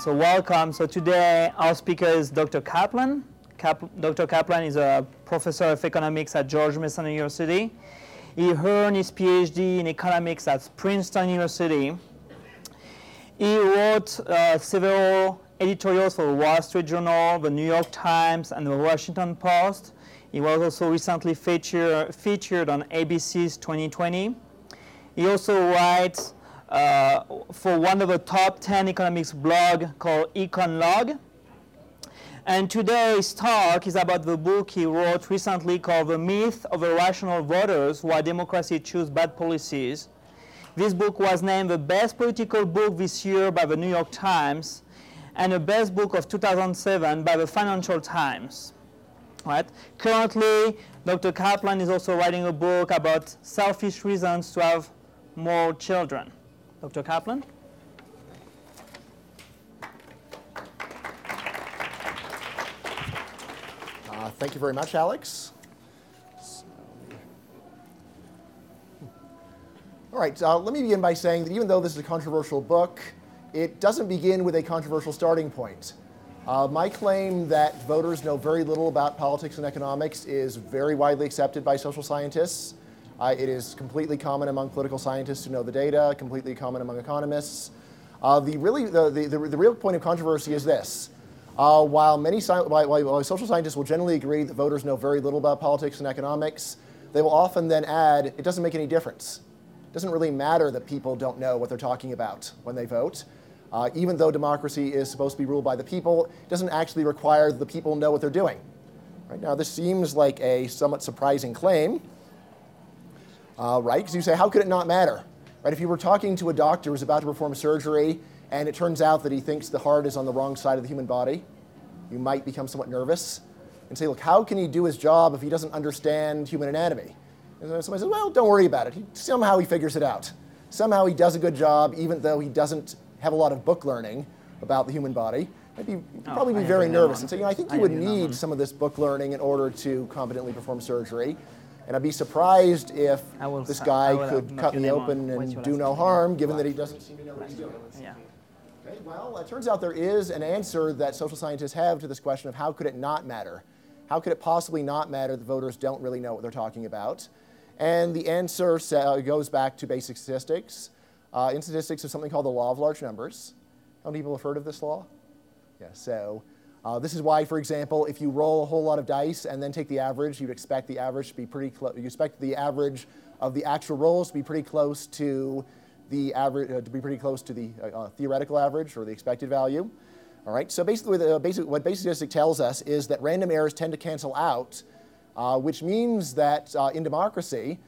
So welcome. So today our speaker is Dr. Caplan. Kap- Dr. Caplan is a professor of economics at George Mason University. He earned his PhD in economics at Princeton University. He wrote uh, several editorials for the Wall Street Journal, the New York Times, and the Washington Post. He was also recently feature, featured on ABC's 2020. He also writes uh, for one of the top 10 economics blog called EconLog. And today's talk is about the book he wrote recently called The Myth of Irrational Voters Why Democracy Choose Bad Policies. This book was named the best political book this year by the New York Times and the best book of 2007 by the Financial Times. Right? Currently, Dr. Caplan is also writing a book about selfish reasons to have more children. Dr. Caplan? Uh, thank you very much, Alex. All right, uh, let me begin by saying that even though this is a controversial book, it doesn't begin with a controversial starting point. Uh, my claim that voters know very little about politics and economics is very widely accepted by social scientists. Uh, it is completely common among political scientists who know the data, completely common among economists. Uh, the, really, the, the, the, real point of controversy is this. Uh, while many sci- while, while social scientists will generally agree that voters know very little about politics and economics, they will often then add, it doesn't make any difference. It doesn't really matter that people don't know what they're talking about when they vote. Uh, even though democracy is supposed to be ruled by the people, it doesn't actually require that the people know what they're doing. Right now, this seems like a somewhat surprising claim, uh, right? Because you say, how could it not matter? Right? If you were talking to a doctor who's about to perform surgery and it turns out that he thinks the heart is on the wrong side of the human body, you might become somewhat nervous and say, look, how can he do his job if he doesn't understand human anatomy? And somebody says, well, don't worry about it. He, somehow he figures it out. Somehow he does a good job, even though he doesn't have a lot of book learning about the human body. I'd be, oh, probably be very nervous and say, you know, I think you would need some of this book learning in order to competently perform surgery. And I'd be surprised if this guy could cut me open and do no harm, given that he doesn't seem to know what he's doing. Yeah. Okay, well, it turns out there is an answer that social scientists have to this question of how could it not matter? How could it possibly not matter that voters don't really know what they're talking about? And the answer goes back to basic statistics. Uh, in statistics, there's something called the law of large numbers. How many people have heard of this law? Yeah, so uh, this is why, for example, if you roll a whole lot of dice and then take the average, you'd expect the average to be pretty close. You expect the average of the actual rolls to be pretty close to the average, uh, to be pretty close to the uh, uh theoretical average or the expected value. All right. So basically, the, basic, what basic statistics tells us is that random errors tend to cancel out, uh, which means that uh, in democracy,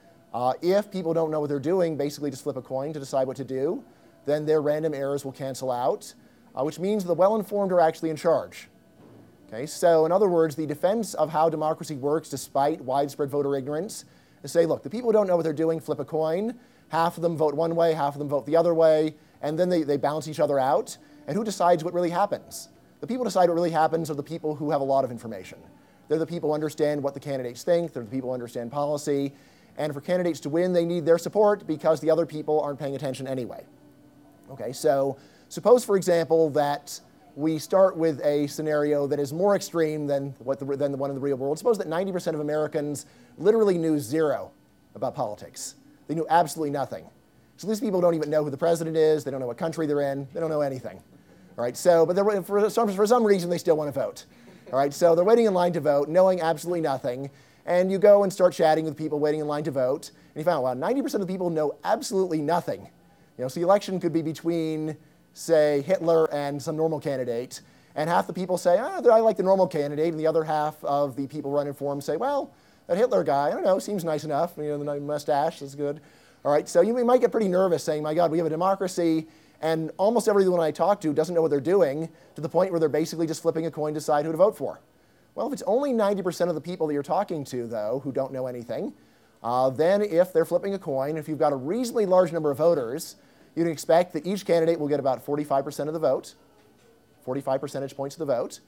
if people don't know what they're doing, basically just flip a coin to decide what to do, then their random errors will cancel out, which means the well-informed are actually in charge. Okay, so in other words, the defense of how democracy works despite widespread voter ignorance is say, look, the people who don't know what they're doing flip a coin. Half of them vote one way, half of them vote the other way, and then they, they balance each other out. And who decides what really happens? The people decide what really happens are the people who have a lot of information. They're the people who understand what the candidates think, they're the people who understand policy. And for candidates to win, they need their support because the other people aren't paying attention anyway. Okay, so suppose, for example, that we start with a scenario that is more extreme than, what the, than the one in the real world. Suppose that 90% of Americans literally knew zero about politics. They knew absolutely nothing. So these people don't even know who the president is. They don't know what country they're in. They don't know anything. All right. So, but for some, for some reason, they still want to vote. All right. So they're waiting in line to vote, knowing absolutely nothing. And you go and start chatting with people waiting in line to vote, and you find out, wow, 90% of the people know absolutely nothing. You know, so the election could be between say, Hitler and some normal candidate. And half the people say, oh, I like the normal candidate. And the other half of the people running for him say, well, that Hitler guy, I don't know, seems nice enough. You know, the mustache is good. All right, so you might get pretty nervous saying, my God, we have a democracy, and almost everyone I talk to doesn't know what they're doing to the point where they're basically just flipping a coin to decide who to vote for. Well, if it's only 90% of the people that you're talking to, though, who don't know anything, uh, then if they're flipping a coin, if you've got a reasonably large number of voters, you'd expect that each candidate will get about 45% of the vote, 45 percentage points of the vote.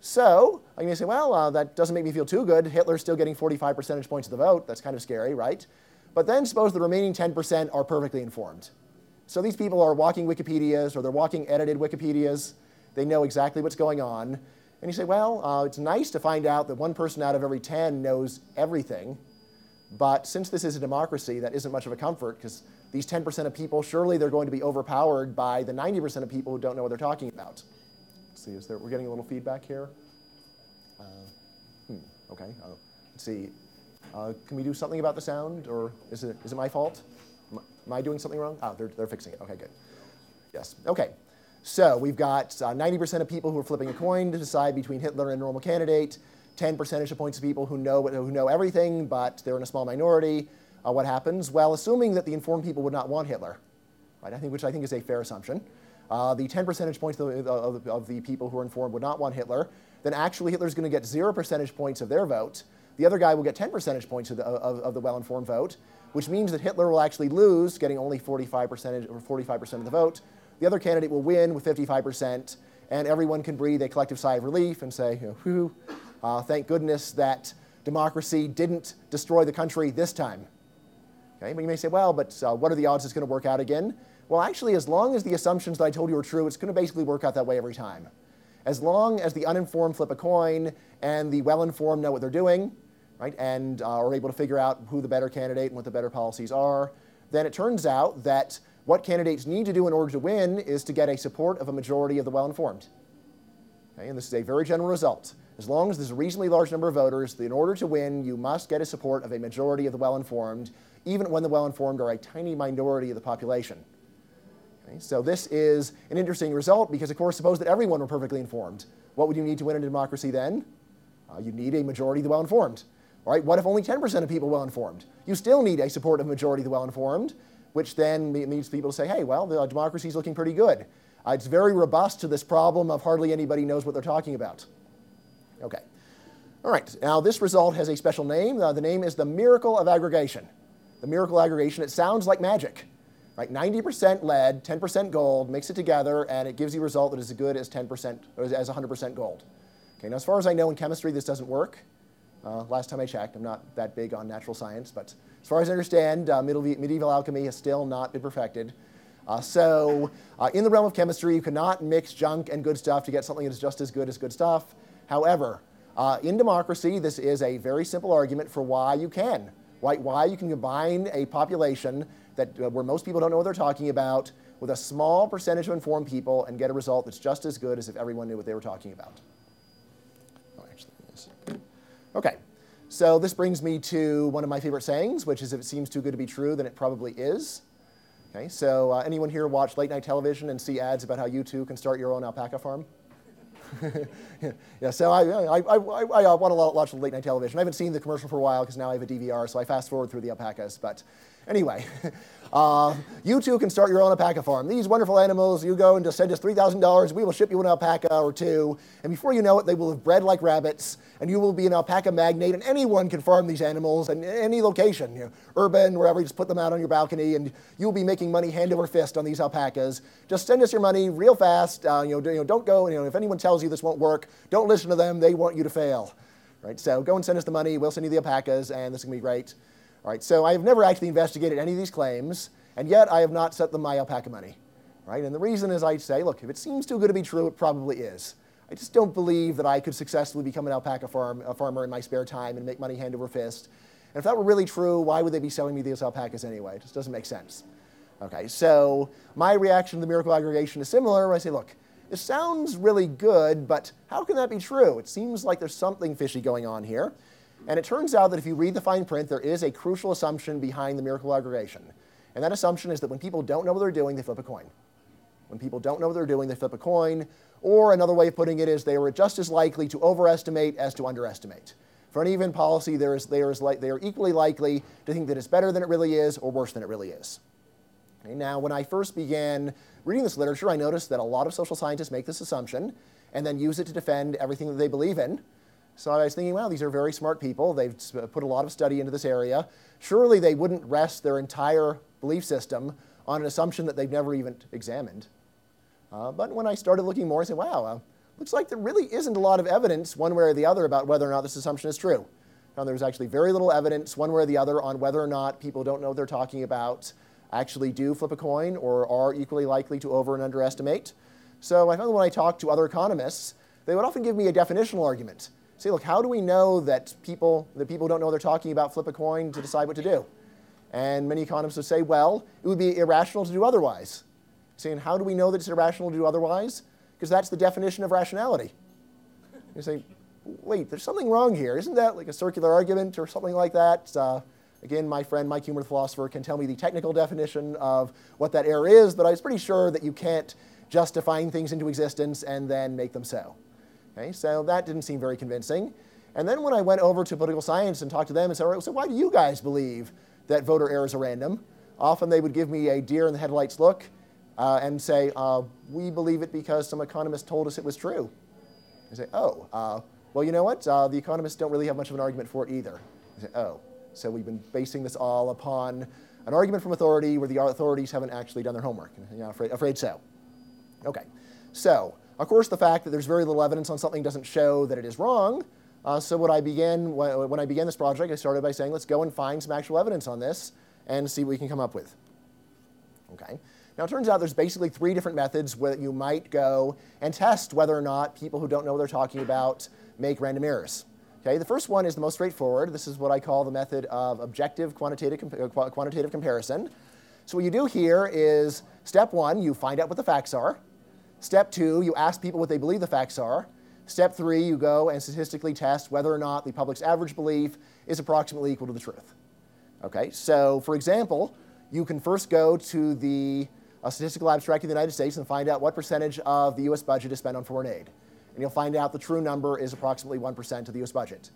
So going to say, well, uh, that doesn't make me feel too good. Hitler's still getting 45 percentage points of the vote. That's kind of scary, right? But then suppose the remaining 10% are perfectly informed. So these people are walking Wikipedias or they're walking edited Wikipedias. they know exactly what's going on. And you say, well, uh, it's nice to find out that one person out of every 10 knows everything. But since this is a democracy, that isn't much of a comfort because these 10% of people, surely they're going to be overpowered by the 90% of people who don't know what they're talking about. Let's see, is there, we're getting a little feedback here. Uh, hmm, okay. Uh, let's see. Uh, can we do something about the sound, or is it, is it my fault? Am I doing something wrong? Oh, they're, they're fixing it. Okay, good. Yes. Okay. So we've got 90% uh, of people who are flipping a coin to decide between Hitler and a normal candidate, 10 percentage points of people who know, who know everything, but they're in a small minority. Uh, what happens? Well, assuming that the informed people would not want Hitler, right? I think, which I think is a fair assumption. Uh, the 10 percentage points of, of, of the people who are informed would not want Hitler. Then actually Hitler's going to get zero percentage points of their vote. The other guy will get 10 percentage points of the, of, of the well-informed vote, which means that Hitler will actually lose, getting only 45 percent or 45 percent of the vote. The other candidate will win with 55 percent, and everyone can breathe a collective sigh of relief and say, whew, uh, thank goodness that democracy didn't destroy the country this time. Okay, but you may say, well, but uh, what are the odds it's going to work out again? Well, actually, as long as the assumptions that I told you are true, it's going to basically work out that way every time. As long as the uninformed flip a coin and the well-informed know what they're doing, right, and uh, are able to figure out who the better candidate and what the better policies are, then it turns out that what candidates need to do in order to win is to get a support of a majority of the well-informed. Okay, and this is a very general result. As long as there's a reasonably large number of voters, in order to win, you must get a support of a majority of the well-informed, even when the well-informed are a tiny minority of the population. Okay, so this is an interesting result because, of course, suppose that everyone were perfectly informed. What would you need to win in a democracy then? Uh, you need a majority of the well-informed. All right, what if only 10% of people are well-informed? You still need a support of a majority of the well-informed, which then means people to say, hey, well, the democracy is looking pretty good. Uh, it's very robust to this problem of hardly anybody knows what they're talking about. Okay. All right, now this result has a special name. Uh, the name is the miracle of aggregation. The miracle of aggregation, it sounds like magic. Right, 90% lead, 10% gold, mix it together, and it gives you a result that is as good as 10% or as 100% gold. Okay, now as far as I know in chemistry, this doesn't work. Uh, last time I checked, I'm not that big on natural science, but as far as I understand, uh, medieval, medieval, alchemy has still not been perfected. Uh, so uh, in the realm of chemistry, you cannot mix junk and good stuff to get something that is just as good as good stuff. However, uh, in democracy, this is a very simple argument for why you can. Why, you can combine a population that, uh, where most people don't know what they're talking about with a small percentage of informed people and get a result that's just as good as if everyone knew what they were talking about. Oh, actually, yes. Okay, so this brings me to one of my favorite sayings, which is if it seems too good to be true, then it probably is. Okay, so uh, anyone here watch late night television and see ads about how you too can start your own alpaca farm? yeah, so I, I, I, I, uh, want to watch late night television. I haven't seen the commercial for a while because now I have a DVR, so I fast forward through the alpacas. But anyway, uh, you too can start your own alpaca farm. These wonderful animals, you go and just send us $3,000, we will ship you an alpaca or two, and before you know it, they will have bred like rabbits, and you will be an alpaca magnate, and anyone can farm these animals in any location, you know, urban, wherever, you just put them out on your balcony, and you'll be making money hand over fist on these alpacas. Just send us your money real fast. Uh, you, know, don't go, you know, if anyone tells you this won't work, don't listen to them. They want you to fail. Right? So go and send us the money. We'll send you the alpacas, and this is going to be great. So I have never actually investigated any of these claims, and yet I have not set them my alpaca money. Right? And the reason is I say, look, if it seems too good to be true, it probably is. I just don't believe that I could successfully become an alpaca farm, farmer in my spare time and make money hand over fist. And if that were really true, why would they be selling me these alpacas anyway? It just doesn't make sense. Okay, so my reaction to the miracle aggregation is similar. I say, look, it sounds really good, but how can that be true? It seems like there's something fishy going on here. And it turns out that if you read the fine print, there is a crucial assumption behind the miracle aggregation. And that assumption is that when people don't know what they're doing, they flip a coin. When people don't know what they're doing, they flip a coin. Or another way of putting it is they are just as likely to overestimate as to underestimate. For an even policy, there is li- they are equally likely to think that it's better than it really is or worse than it really is. Okay, now, when I first began reading this literature, I noticed that a lot of social scientists make this assumption and then use it to defend everything that they believe in. So I was thinking, wow, these are very smart people. They've put a lot of study into this area. Surely they wouldn't rest their entire belief system on an assumption that they've never even examined. Uh, but when I started looking more, I said, wow, uh, looks like there really isn't a lot of evidence one way or the other about whether or not this assumption is true. Now, there's actually very little evidence one way or the other on whether or not people don't know what they're talking about, actually do flip a coin, or are equally likely to over and underestimate. So I found when I talked to other economists, they would often give me a definitional argument. Say, look, how do we know that people, that people don't know they're talking about flip a coin to decide what to do? And many economists would say, well, it would be irrational to do otherwise. Saying, how do we know that it's irrational to do otherwise? Because that's the definition of rationality. You say, wait, there's something wrong here. Isn't that like a circular argument or something like that? Uh, again, my friend Mike Huemer, the philosopher, can tell me the technical definition of what that error is, but I was pretty sure that you can't just define things into existence and then make them so. Okay, so that didn't seem very convincing. And then when I went over to political science and talked to them and said, all right, so why do you guys believe that voter errors are random? Often they would give me a deer in the headlights look uh, and say, uh, we believe it because some economist told us it was true. I say, oh, uh, well, you know what? Uh, the economists don't really have much of an argument for it either. I say, oh, so we've been basing this all upon an argument from authority where the authorities haven't actually done their homework. You know, afraid, afraid so. Okay, so of course the fact that there's very little evidence on something doesn't show that it is wrong. Uh, so what I began, when I began this project, I started by saying, let's go and find some actual evidence on this and see what we can come up with. Okay. Now, it turns out there's basically three different methods where you might go and test whether or not people who don't know what they're talking about make random errors. Okay, the first one is the most straightforward. This is what I call the method of objective quantitative, uh, quantitative comparison. So what you do here is step one, you find out what the facts are. Step two, you ask people what they believe the facts are. Step three, you go and statistically test whether or not the public's average belief is approximately equal to the truth. Okay, so for example, you can first go to the uh, Statistical Abstract of the United States and find out what percentage of the US budget is spent on foreign aid. And you'll find out the true number is approximately 1% of the US budget.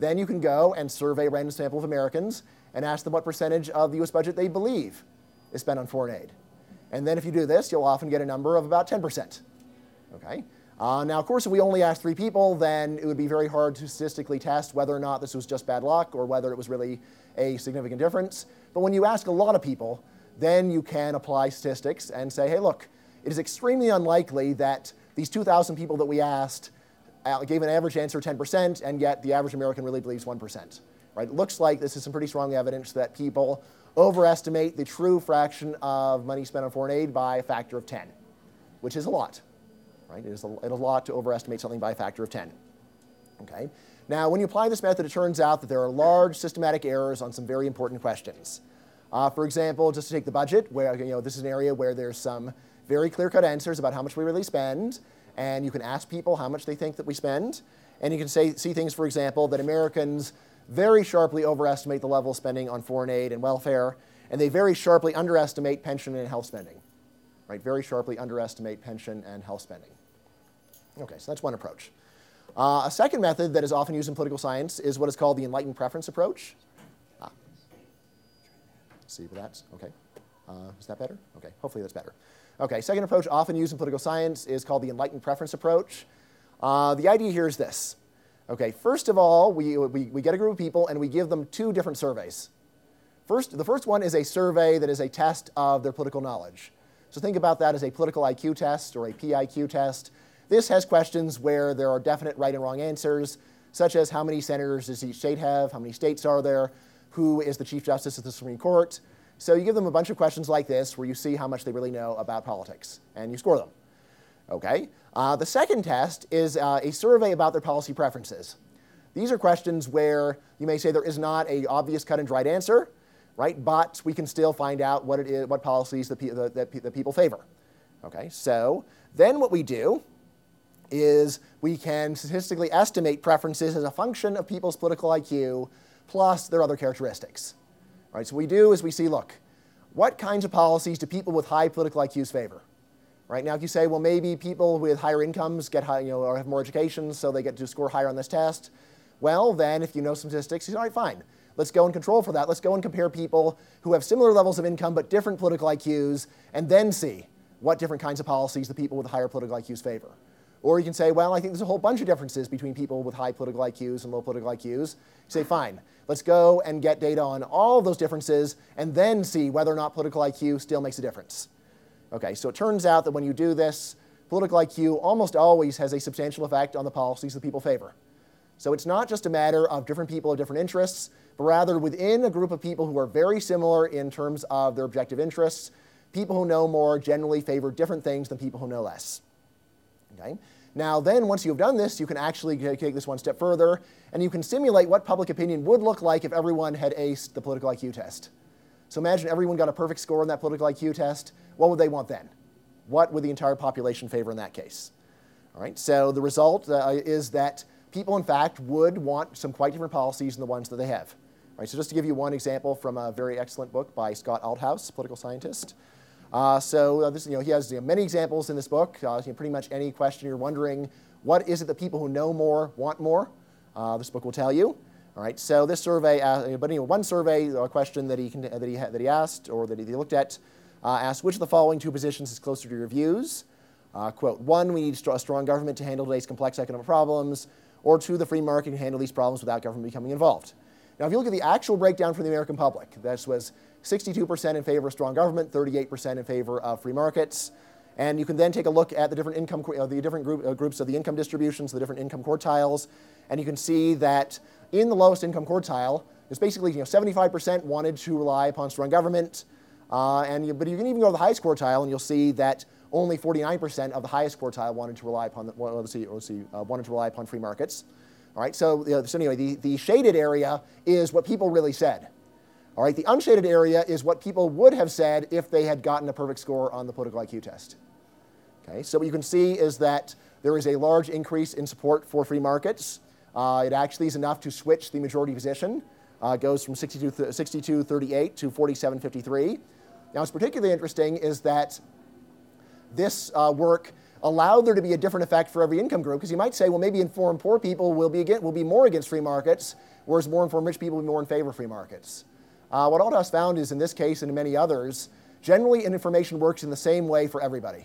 Then you can go and survey a random sample of Americans and ask them what percentage of the US budget they believe is spent on foreign aid. And then if you do this, you'll often get a number of about 10%. Okay? Uh, now, of course, if we only asked three people, then it would be very hard to statistically test whether or not this was just bad luck or whether it was really a significant difference. But when you ask a lot of people, then you can apply statistics and say, hey, look, it is extremely unlikely that these 2,000 people that we asked uh, gave an average answer 10%, and yet the average American really believes 1%. Right? It looks like this is some pretty strong evidence that people overestimate the true fraction of money spent on foreign aid by a factor of 10, which is a lot. Right? It is a, it is a lot to overestimate something by a factor of 10. Okay? Now, when you apply this method, it turns out that there are large systematic errors on some very important questions. Uh, for example, just to take the budget, where you know this is an area where there's some very clear-cut answers about how much we really spend, and you can ask people how much they think that we spend, and you can say, see things, for example, that Americans very sharply overestimate the level of spending on foreign aid and welfare, and they very sharply underestimate pension and health spending. Right? Very sharply underestimate pension and health spending. Okay, so that's one approach. Uh, a second method that is often used in political science is what is called the enlightened preference approach. Ah. See if that's okay. Uh, is that better? Okay, hopefully that's better. Okay, second approach often used in political science is called the enlightened preference approach. Uh, the idea here is this Okay, first of all, we, we, we get a group of people and we give them two different surveys. First, the first one is a survey that is a test of their political knowledge. So think about that as a political IQ test or a PIQ test. This has questions where there are definite right and wrong answers, such as how many senators does each state have, how many states are there, who is the Chief Justice of the Supreme Court. So you give them a bunch of questions like this where you see how much they really know about politics, and you score them. Okay? Uh, the second test is uh, a survey about their policy preferences. These are questions where you may say there is not a obvious cut and dried answer, right? But we can still find out what it is, what policies that, the, that the people favor. Okay, so then what we do is we can statistically estimate preferences as a function of people's political IQ plus their other characteristics. Right, so what we do is we see, look, what kinds of policies do people with high political IQs favor? Right now, if you say, well, maybe people with higher incomes get high, you know, or have more education, so they get to score higher on this test. Well, then, if you know statistics, you say, all right, fine. Let's go and control for that. Let's go and compare people who have similar levels of income but different political IQs, and then see what different kinds of policies the people with higher political IQs favor. Or you can say, well, I think there's a whole bunch of differences between people with high political IQs and low political IQs. You say, fine, let's go and get data on all those differences and then see whether or not political IQ still makes a difference. Okay, so it turns out that when you do this, political IQ almost always has a substantial effect on the policies that people favor. So it's not just a matter of different people of different interests, but rather within a group of people who are very similar in terms of their objective interests, people who know more generally favor different things than people who know less. Okay? Now, then, once you've done this, you can actually take this one step further, and you can simulate what public opinion would look like if everyone had aced the political IQ test. So imagine everyone got a perfect score on that political IQ test. What would they want then? What would the entire population favor in that case? All right, so the result uh, is that people, in fact, would want some quite different policies than the ones that they have. All right, so just to give you one example from a very excellent book by Scott Althaus, political scientist. Uh, so uh, this, you know, he has you know, many examples in this book. Uh, you know, pretty much any question you're wondering, what is it that people who know more want more? Uh, this book will tell you. All right. So this survey, uh, but anyway, one survey a question that he that he that he asked or that he looked at asked which of the following two positions is closer to your views. quote: One, we need a strong government to handle today's complex economic problems. Or two, the free market can handle these problems without government becoming involved. Now, if you look at the actual breakdown for the American public, this was 62% in favor of strong government, 38% in favor of free markets. And you can then take a look at the different income, uh, the different group, uh, groups of the income distributions, the different income quartiles, and you can see that in the lowest income quartile, it's basically you know 75% wanted to rely upon strong government, uh, and you, but you can even go to the highest quartile, and you'll see that only 49% of the highest quartile wanted to rely upon the, uh, wanted to rely upon free markets. All right, so, uh, so anyway, the, the shaded area is what people really said. All right, the unshaded area is what people would have said if they had gotten a perfect score on the political IQ test. Okay, so what you can see is that there is a large increase in support for free markets. Uh, it actually is enough to switch the majority position. Uh, goes from 62, 38 to 47.53. Now, what's particularly interesting is that this uh, work allowed there to be a different effect for every income group, because you might say, well, maybe informed poor people will be, against, will be more against free markets, whereas more informed rich people will be more in favor of free markets. Uh, what Althaus found is in this case and in many others, generally information works in the same way for everybody.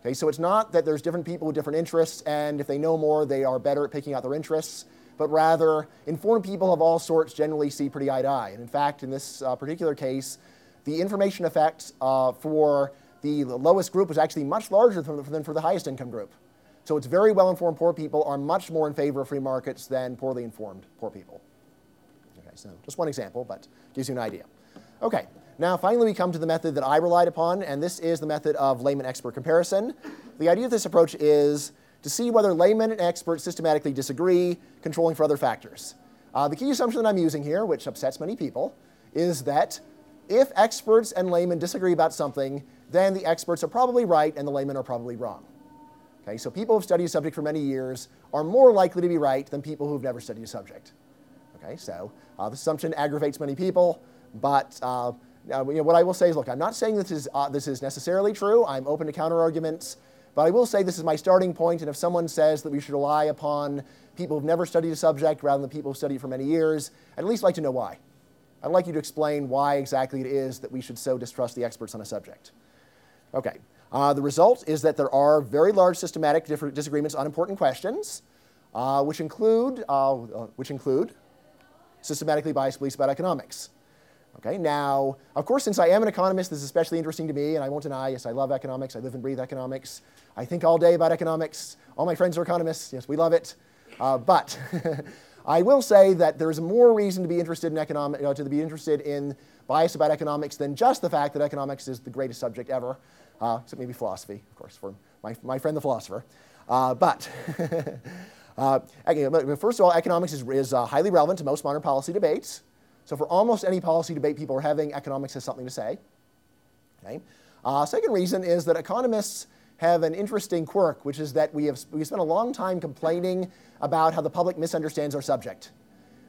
Okay, so it's not that there's different people with different interests, and if they know more, they are better at picking out their interests, but rather informed people of all sorts generally see pretty eye to eye. And in fact, in this uh, particular case, the information effect uh, for the lowest group was actually much larger than for the highest income group. So it's very well informed poor people are much more in favor of free markets than poorly informed poor people. Okay, so just one example, but gives you an idea. Okay, now finally we come to the method that I relied upon, and this is the method of layman expert comparison. The idea of this approach is to see whether laymen and experts systematically disagree, controlling for other factors. Uh, the key assumption that I'm using here, which upsets many people, is that if experts and laymen disagree about something, then the experts are probably right and the laymen are probably wrong. Okay, so people who've studied a subject for many years are more likely to be right than people who've never studied a subject. Okay, so uh, this assumption aggravates many people, but uh, you know, what I will say is, look, I'm not saying this is, uh, this is necessarily true. I'm open to counterarguments, but I will say this is my starting point, and if someone says that we should rely upon people who've never studied a subject rather than people who've studied for many years, I'd at least like to know why. I'd like you to explain why exactly it is that we should so distrust the experts on a subject. Okay. Uh, the result is that there are very large systematic disagreements on important questions, uh, which, include, uh, uh, which include systematically biased beliefs about economics. Okay, now, of course, since I am an economist, this is especially interesting to me, and I won't deny, yes, I love economics. I live and breathe economics. I think all day about economics. All my friends are economists. Yes, we love it. Uh, but I will say that there's more reason to be interested in economic, you know, to be interested in bias about economics than just the fact that economics is the greatest subject ever uh, except maybe philosophy, of course, for my, my friend the philosopher. Uh, but uh, first of all, economics is, is uh, highly relevant to most modern policy debates. So for almost any policy debate people are having, economics has something to say. Okay. Uh, second reason is that economists have an interesting quirk, which is that we have we spent a long time complaining about how the public misunderstands our subject.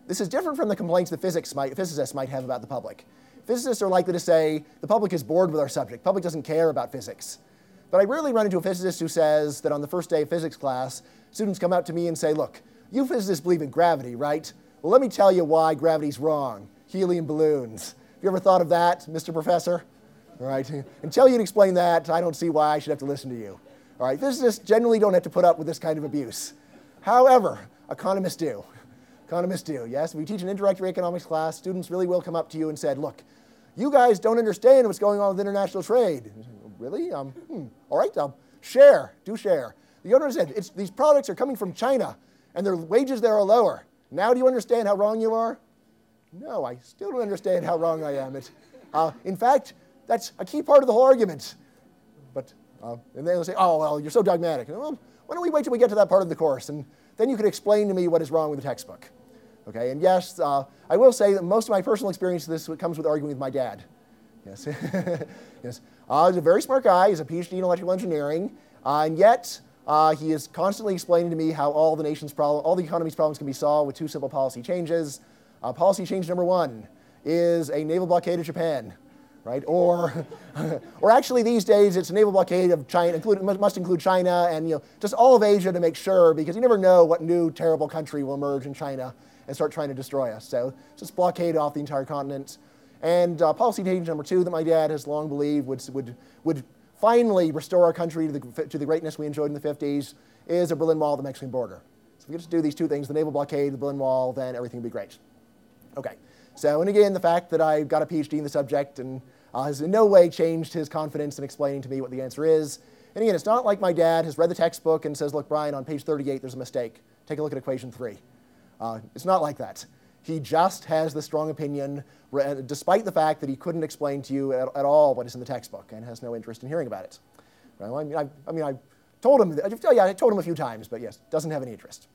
This is different from the complaints that physics might, physicists might have about the public. Physicists are likely to say the public is bored with our subject. Public doesn't care about physics. But I rarely run into a physicist who says that on the first day of physics class, students come up to me and say, look, you physicists believe in gravity, right? Well, let me tell you why gravity's wrong. Helium balloons. Have you ever thought of that, Mr. Professor? All right. Until you explain that, I don't see why I should have to listen to you. All right. Physicists generally don't have to put up with this kind of abuse. However, economists do. Economists do, yes. If we teach an introductory economics class, students really will come up to you and said, look, you guys don't understand what's going on with international trade. Really? Um, hmm. All right, um, share, do share. You don't understand, it's, these products are coming from China and their wages there are lower. Now do you understand how wrong you are? No, I still don't understand how wrong I am. It, uh, in fact, that's a key part of the whole argument. But Uh, and they'll say, oh, well, you're so dogmatic. Well, why don't we wait till we get to that part of the course, and then you can explain to me what is wrong with the textbook. Okay, and yes, uh, I will say that most of my personal experience with this comes with arguing with my dad. Yes, yes. Uh, he's a very smart guy. He's a PhD in electrical engineering, uh, and yet uh, he is constantly explaining to me how all the nation's problem, all the economy's problems can be solved with two simple policy changes. Uh, policy change number one is a naval blockade of Japan, right? Or, or actually these days it's a naval blockade of China, must include China and you know just all of Asia to make sure because you never know what new terrible country will emerge in China and start trying to destroy us. So just blockade off the entire continent. And uh, policy change number two that my dad has long believed would, would, would finally restore our country to the, to the greatness we enjoyed in the 50s is a Berlin Wall at the Mexican border. So if we could just do these two things, the naval blockade, the Berlin Wall, then everything would be great. Okay. So, and again, the fact that I got a PhD in the subject and uh, has in no way changed his confidence in explaining to me what the answer is. And again, it's not like my dad has read the textbook and says, look, Bryan, on page 38, there's a mistake. Take a look at equation three. Uh, it's not like that. He just has the strong opinion, despite the fact that he couldn't explain to you at, at all what is in the textbook and has no interest in hearing about it. Well, I mean, I, I mean, I told him, yeah, I told him a few times, but yes, doesn't have any interest.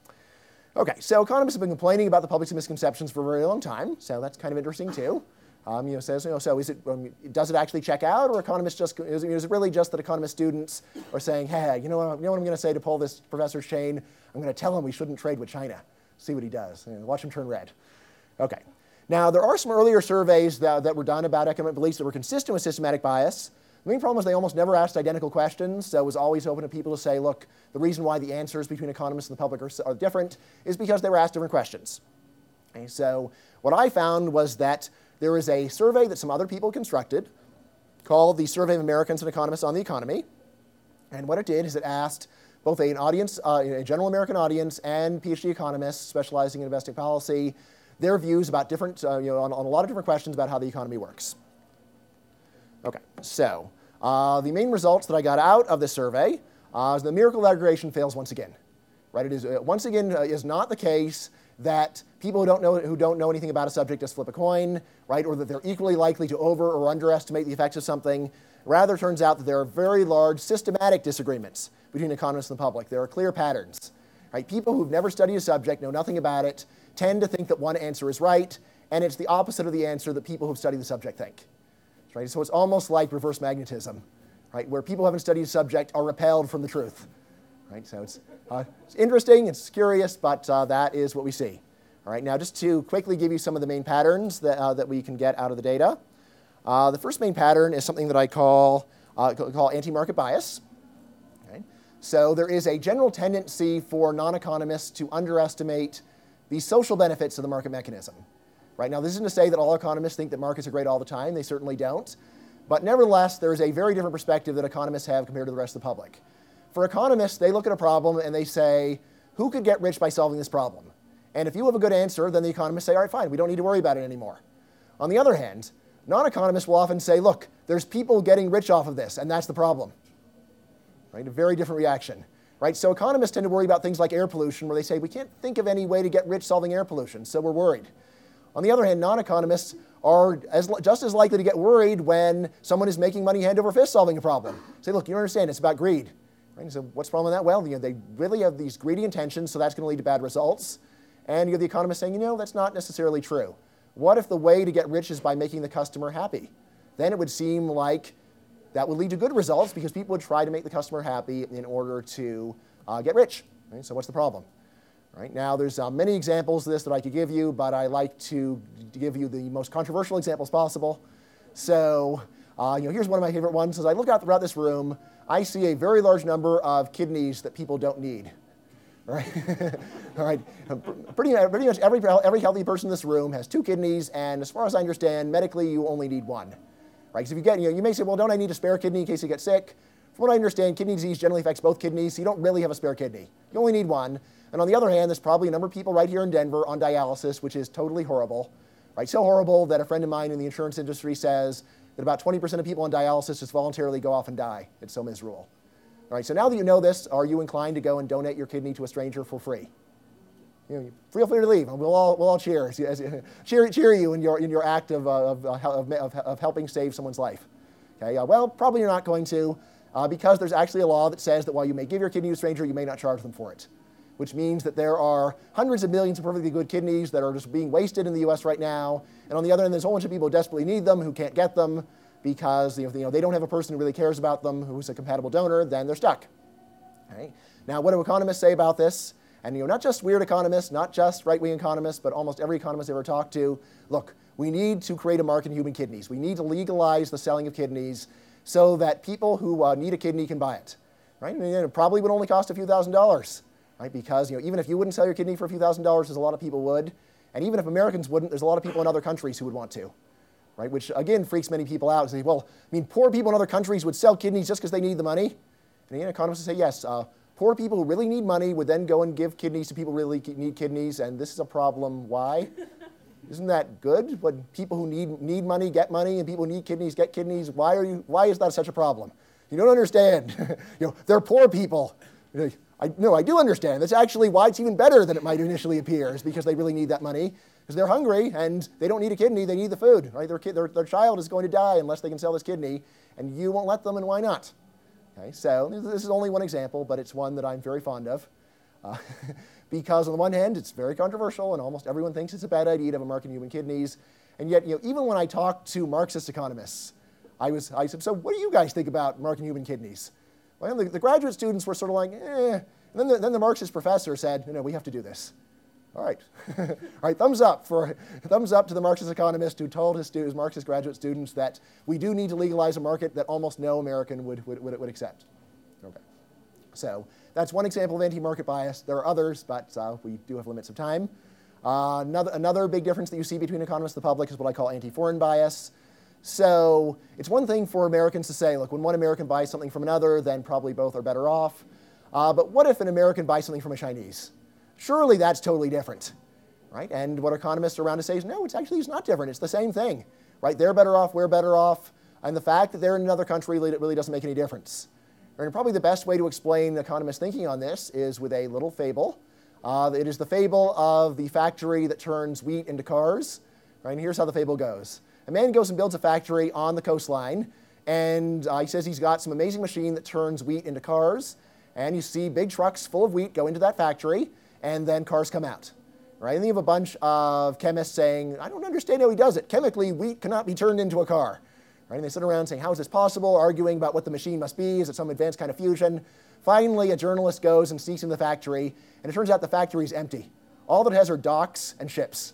Okay, so economists have been complaining about the public's misconceptions for a very long time, so that's kind of interesting too. Um, you know, says, you know, so is it, um, does it actually check out, or economists just, is it, is it really just that economist students are saying, hey, you know what, you know what I'm going to say to pull this professor's chain? I'm going to tell him we shouldn't trade with China. See what he does. You know, watch him turn red. Okay. Now, there are some earlier surveys that, that were done about economic beliefs that were consistent with systematic bias. The main problem is they almost never asked identical questions, so it was always open to people to say, look, the reason why the answers between economists and the public are, are different is because they were asked different questions. Okay, so what I found was that there is a survey that some other people constructed called the Survey of Americans and Economists on the Economy. And what it did is it asked both an audience, uh, a general American audience, and PhD economists specializing in investing policy, their views about different, uh, you know, on, on, a lot of different questions about how the economy works. Okay, so uh, the main results that I got out of this survey uh, is the miracle of aggregation fails once again. Right? It is uh, once again uh, is not the case that people who don't know who don't know anything about a subject just flip a coin, right? Or that they're equally likely to over or underestimate the effects of something. Rather, turns out that there are very large systematic disagreements between economists and the public. There are clear patterns. Right? People who've never studied a subject, know nothing about it, tend to think that one answer is right, and it's the opposite of the answer that people who've studied the subject think. Right? So it's almost like reverse magnetism, right? where people who haven't studied a subject are repelled from the truth. Right? So it's, uh, it's interesting, it's curious, but uh, that is what we see. All right, now just to quickly give you some of the main patterns that, uh, that we can get out of the data. Uh, the first main pattern is something that I call, uh, call anti-market bias. Okay? So there is a general tendency for non-economists to underestimate the social benefits of the market mechanism. Right now, this isn't to say that all economists think that markets are great all the time. They certainly don't. But nevertheless, there is a very different perspective that economists have compared to the rest of the public. For economists, they look at a problem and they say, who could get rich by solving this problem? And if you have a good answer, then the economists say, all right, fine, we don't need to worry about it anymore. On the other hand, non economists will often say, look, there's people getting rich off of this, and that's the problem. Right? A very different reaction. Right? So economists tend to worry about things like air pollution, where they say we can't think of any way to get rich solving air pollution, so we're worried. On the other hand, non-economists are as, just as likely to get worried when someone is making money hand over fist solving a problem. Say, look, you don't understand, it's about greed. Right? So what's the problem with that? Well, you know, they really have these greedy intentions, so that's going to lead to bad results. And you have the economist saying, you know, that's not necessarily true. What if the way to get rich is by making the customer happy? Then it would seem like that would lead to good results because people would try to make the customer happy in order to uh, get rich. Right? So what's the problem? Right now, there's uh, many examples of this that I could give you, but I like to, give you the most controversial examples possible. So, uh, you know, here's one of my favorite ones. As I look out throughout this room, I see a very large number of kidneys that people don't need. Right? All right. Pretty, pretty much every, every healthy person in this room has two kidneys, and as far as I understand, medically, you only need one. Right? Because if you get, you know, you may say, well, don't I need a spare kidney in case you get sick? From what I understand, kidney disease generally affects both kidneys, so you don't really have a spare kidney. You only need one. And on the other hand, there's probably a number of people right here in Denver on dialysis, which is totally horrible. Right? So horrible that a friend of mine in the insurance industry says that about 20% of people on dialysis just voluntarily go off and die. It's so miserable. All right, so now that you know this, are you inclined to go and donate your kidney to a stranger for free? You know, feel free to leave, we'll all, we'll all cheer, cheer, cheer you in your, in your act of, uh, of, uh, of, of, of helping save someone's life. Okay, uh, well, probably you're not going to. uh, because there's actually a law that says that while you may give your kidney to a stranger, you may not charge them for it, which means that there are hundreds of millions of perfectly good kidneys that are just being wasted in the US right now. And on the other end, there's a whole bunch of people who desperately need them who can't get them because you know, they don't have a person who really cares about them who's a compatible donor, then they're stuck. Now, what do economists say about this? And you know, not just weird economists, not just right-wing economists, but almost every economist I ever talked to. Look, we need to create a market in human kidneys. We need to legalize the selling of kidneys so that people who uh, need a kidney can buy it. Right? And it probably would only cost a few thousand dollars, right? Because you know, even if you wouldn't sell your kidney for a few thousand dollars, there's a lot of people would. And even if Americans wouldn't, there's a lot of people in other countries who would want to. Right? Which again freaks many people out. Say, well, I mean, poor people in other countries would sell kidneys just because they need the money. And again, economists say yes. Uh, Poor people who really need money would then go and give kidneys to people who really need kidneys, and this is a problem. Why? Isn't that good? When people who need, need money get money and people who need kidneys get kidneys, why, are you, why is that such a problem? You don't understand. you know, they're poor people. I, no, I do understand. That's actually why it's even better than it might initially appear, is because they really need that money. Because they're hungry and they don't need a kidney, they need the food. Right? Their, their, their child is going to die unless they can sell this kidney, and you won't let them, and why not? Okay, so this is only one example, but it's one that I'm very fond of. Uh, because on the one hand, it's very controversial, and almost everyone thinks it's a bad idea to have American human kidneys. And yet, you know, even when I talk to Marxist economists, I, was, I said, so what do you guys think about American human kidneys? Well, the, the graduate students were sort of like, eh. And then the, then the Marxist professor said, you know, we have to do this. All right. All right, thumbs up for thumbs up to the Marxist economist who told his, his Marxist graduate students that we do need to legalize a market that almost no American would, would, would, would accept. Okay. So that's one example of anti-market bias. There are others, but uh, we do have limits of time. Uh, another, another big difference that you see between economists and the public is what I call anti-foreign bias. So it's one thing for Americans to say, look, when one American buys something from another, then probably both are better off. Uh, but what if an American buys something from a Chinese? Surely that's totally different, right? And what economists around to say is, no, it's actually it's not different. It's the same thing, right? They're better off, we're better off, and the fact that they're in another country really doesn't make any difference. And probably the best way to explain economists' thinking on this is with a little fable. Uh, it is the fable of the factory that turns wheat into cars. Right? And here's how the fable goes. A man goes and builds a factory on the coastline, and uh, he says he's got some amazing machine that turns wheat into cars. And you see big trucks full of wheat go into that factory, and then cars come out. Right? And then you have a bunch of chemists saying, I don't understand how he does it. Chemically, wheat cannot be turned into a car. Right? And they sit around saying, how is this possible? Arguing about what the machine must be. Is it some advanced kind of fusion? Finally, a journalist goes and sneaks in the factory, and it turns out the factory is empty. All that it has are docks and ships.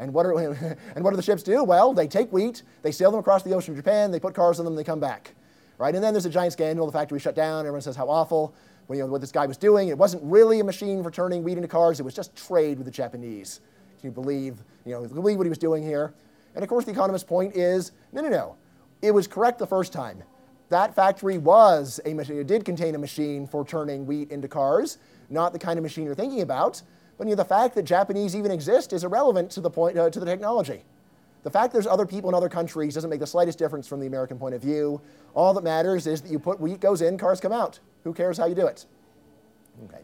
And what, are, and what do the ships do? Well, they take wheat, they sail them across the ocean to Japan, they put cars on them, they come back. Right? And then there's a giant scandal, the factory shut down, everyone says how awful you know, what this guy was doing. It wasn't really a machine for turning wheat into cars, it was just trade with the Japanese. Can you believe, you know, believe what he was doing here? And of course, the economist's point is no, no, no. It was correct the first time. That factory was a machine, it did contain a machine for turning wheat into cars, not the kind of machine you're thinking about. But you know, the fact that Japanese even exist is irrelevant to the, point, uh, to the technology. The fact there's other people in other countries doesn't make the slightest difference from the American point of view. All that matters is that you put wheat goes in, cars come out. Who cares how you do it? Okay.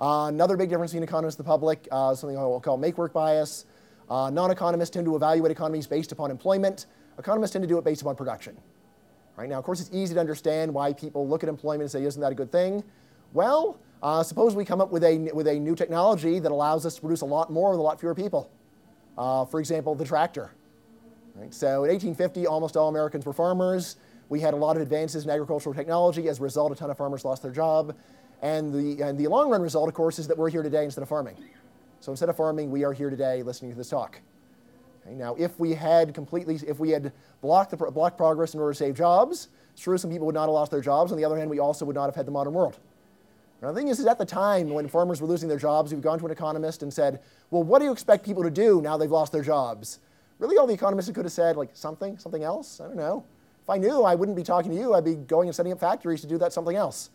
Uh, another big difference between economists and the public, uh, something I will call make-work bias. Uh, non-economists tend to evaluate economies based upon employment. Economists tend to do it based upon production. Right now, of course, it's easy to understand why people look at employment and say, isn't that a good thing? Well, uh, suppose we come up with a, with a new technology that allows us to produce a lot more with a lot fewer people. Uh, for example, the tractor. Right? So in 1850, almost all Americans were farmers. We had a lot of advances in agricultural technology. As a result, a ton of farmers lost their job. And the, and the long run result, of course, is that we're here today instead of farming. So instead of farming, we are here today listening to this talk. Okay, now, if we had completely, if we had blocked, the, blocked progress in order to save jobs, true some people would not have lost their jobs. On the other hand, we also would not have had the modern world. Now, the thing is, is at the time when farmers were losing their jobs, we've gone to an economist and said, well, what do you expect people to do now they've lost their jobs? Really, all the economists could have said, like, something, something else? I don't know. If I knew, I wouldn't be talking to you. I'd be going and setting up factories to do that something else.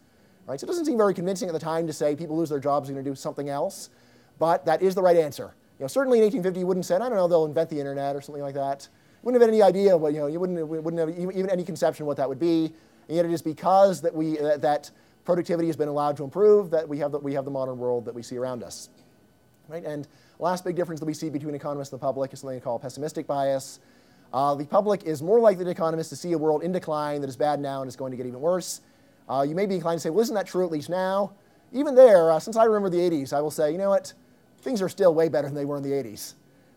Right? So it doesn't seem very convincing at the time to say people lose their jobs are going to do something else, but that is the right answer. You know, certainly in 1850 you wouldn't say, I don't know, they'll invent the internet or something like that. Wouldn't have any idea what, you know, you wouldn't, wouldn't have even, any conception of what that would be. And yet it is because that, we, that productivity has been allowed to improve that we have the, we have the modern world that we see around us. Right? And last big difference that we see between economists and the public is something called pessimistic bias. Uh, the public is more likely than economists to see a world in decline that is bad now and is going to get even worse. Uh, you may be inclined to say, well, isn't that true at least now? Even there, uh, since I remember the 80s, I will say, you know what? Things are still way better than they were in the 80s,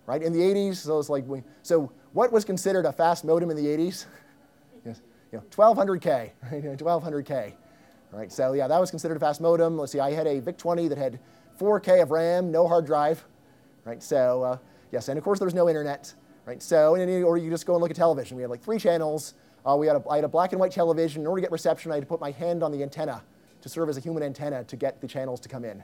right? In the 80s, so it's like, we, so what was considered a fast modem in the 80s? yes, you know, 1200K, right? 1200K, right? So yeah, that was considered a fast modem. Let's see, I had a VIC-20 that had 4K of RAM, no hard drive, right? So uh, yes, and of course there was no internet, right? So, any, or you just go and look at television. We had like three channels. Uh, we had a, I had a black and white television. In order to get reception, I had to put my hand on the antenna to serve as a human antenna to get the channels to come in.